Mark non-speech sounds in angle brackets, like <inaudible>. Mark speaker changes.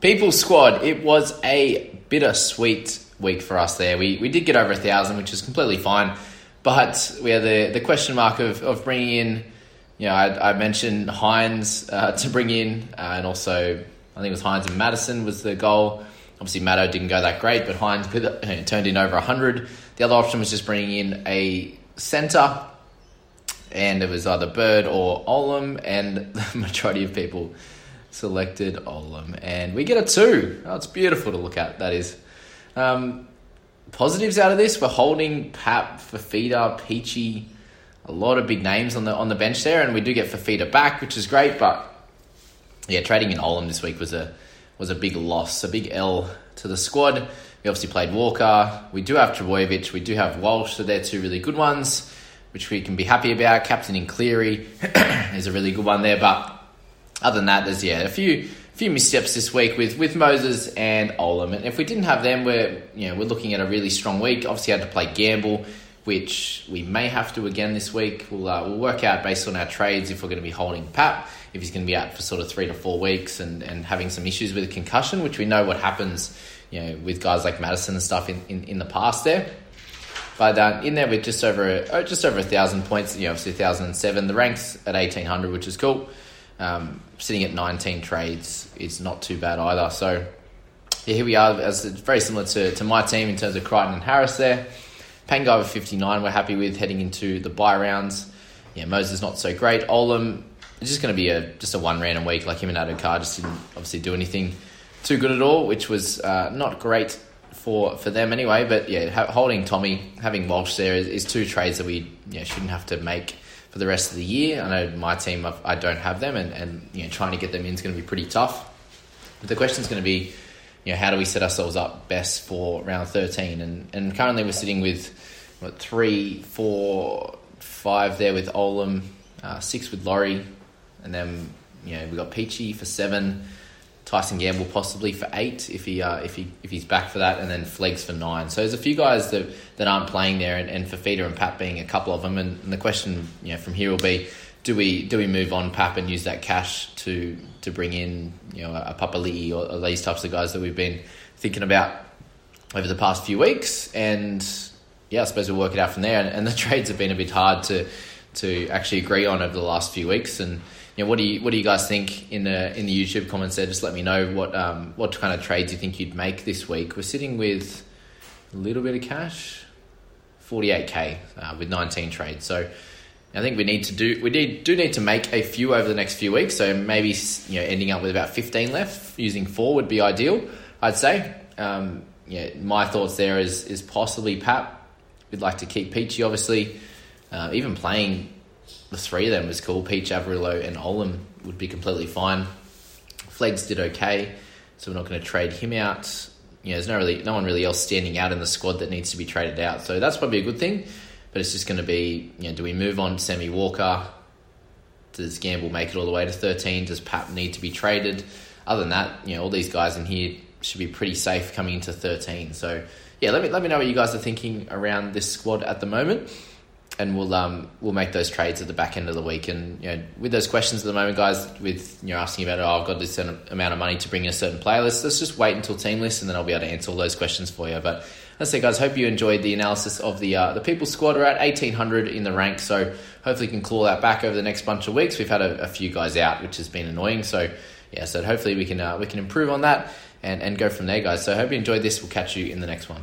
Speaker 1: People squad, it was a bittersweet week for us there. We, we did get over a thousand, which is completely fine. But we had the, the question mark of, of bringing in, you know, I, I mentioned Hynes uh, to bring in, uh, and also I think it was Hynes and Madison was the goal. Obviously, Maddo didn't go that great, but Hynes turned in over 100. The other option was just bringing in a centre, and it was either Bird or Olam, and <laughs> the majority of people selected Olam. And we get a two. Oh, it's beautiful to look at, that is. Um, positives out of this, we're holding Pap, Fifita, Peachy, a lot of big names on the on the bench there, and we do get Fifita back, which is great, but yeah, trading in Olam this week was a was a big loss, a big L to the squad. We obviously played Walker. We do have Trbojevic. We do have Walsh. So they're two really good ones, which we can be happy about. Captain in Cleary <coughs> is a really good one there. But other than that, there's yeah a few few missteps this week with with Moses and Olam. And if we didn't have them, we're you know we're looking at a really strong week. Obviously, had to play Gamble, which we may have to again this week. We'll uh, we'll work out based on our trades if we're going to be holding Pap if he's going to be out for sort of three to four weeks and, and having some issues with a concussion, which we know what happens, you know, with guys like Madison and stuff in, in, in the past there. But uh, in there with just over oh, just over a thousand points, you know, obviously thousand and seven. The ranks at eighteen hundred, which is cool. Um, sitting at nineteen trades is not too bad either. So yeah, here we are. As very similar to, to my team in terms of Crichton and Harris there. Over fifty nine. We're happy with heading into the buy rounds. Yeah, Moses is not so great. Olam it's just going to be a just a one random week. Like him and Addo-Carr just didn't obviously do anything too good at all, which was uh, not great for for them anyway. But yeah, holding Tommy, having Walsh there is, is two trades that we yeah, shouldn't have to make for the rest of the year. I know my team, I've, I do not have them, and, and you know, trying to get them in is going to be pretty tough. But the question is going to be, you know, how do we set ourselves up best for round 13? And, and currently we're sitting with, what, three, four, five there with Olam, uh, six with Laurie, and then you know we got Peachy for seven, Tyson Gamble possibly for eight if he uh, if he if he's back for that, and then Flegs for nine. So there's a few guys that, that aren't playing there, and, and Fifita and Pap being a couple of them. And, and, the question you know from here will be. Do we do we move on Pap and use that cash to to bring in you know a Papali'i or, or these types of guys that we've been thinking about over the past few weeks and yeah I suppose we'll work it out from there and, and the <laughs> trades have been a bit hard to to actually agree on over the last few weeks and you know, what do you what do you guys think in the in the YouTube comments there? Just let me know what um, what kind of trades you think you'd make this week. We're sitting with a little bit of cash, forty eight k uh, with nineteen trades. So I think we need to do we need do need to make a few over the next few weeks. So maybe you know ending up with about fifteen left. Using four would be ideal. I'd say. Um, yeah, my thoughts there is is possibly Pap. We'd like to keep Peachy, obviously. Uh, even playing the three of them was cool. Peach, Averillo, and Olam would be completely fine. Flegs did okay, so we're not going to trade him out. you know, there's no really no one really else standing out in the squad that needs to be traded out. So that's probably a good thing. But it's just going to be, you know, do we move on Sammy Walker? Does Gamble make it all the way to 13? Does Pap need to be traded? Other than that, you know, all these guys in here should be pretty safe coming into 13. So, yeah, let me let me know what you guys are thinking around this squad at the moment and we'll um we'll make those trades at the back end of the week. And you know, with those questions at the moment, guys, with you know asking about oh I've got this amount of money to bring in a certain player, let's just wait until team list, and then I'll be able to answer all those questions for you. But let's say, guys, hope you enjoyed the analysis of the uh, the people squad. Are at eighteen hundred in the rank, so hopefully we can claw that back over the next bunch of weeks. We've had a, a few guys out, which has been annoying. So yeah, so hopefully we can uh, we can improve on that and and go from there, guys. So hope you enjoyed this. We'll catch you in the next one.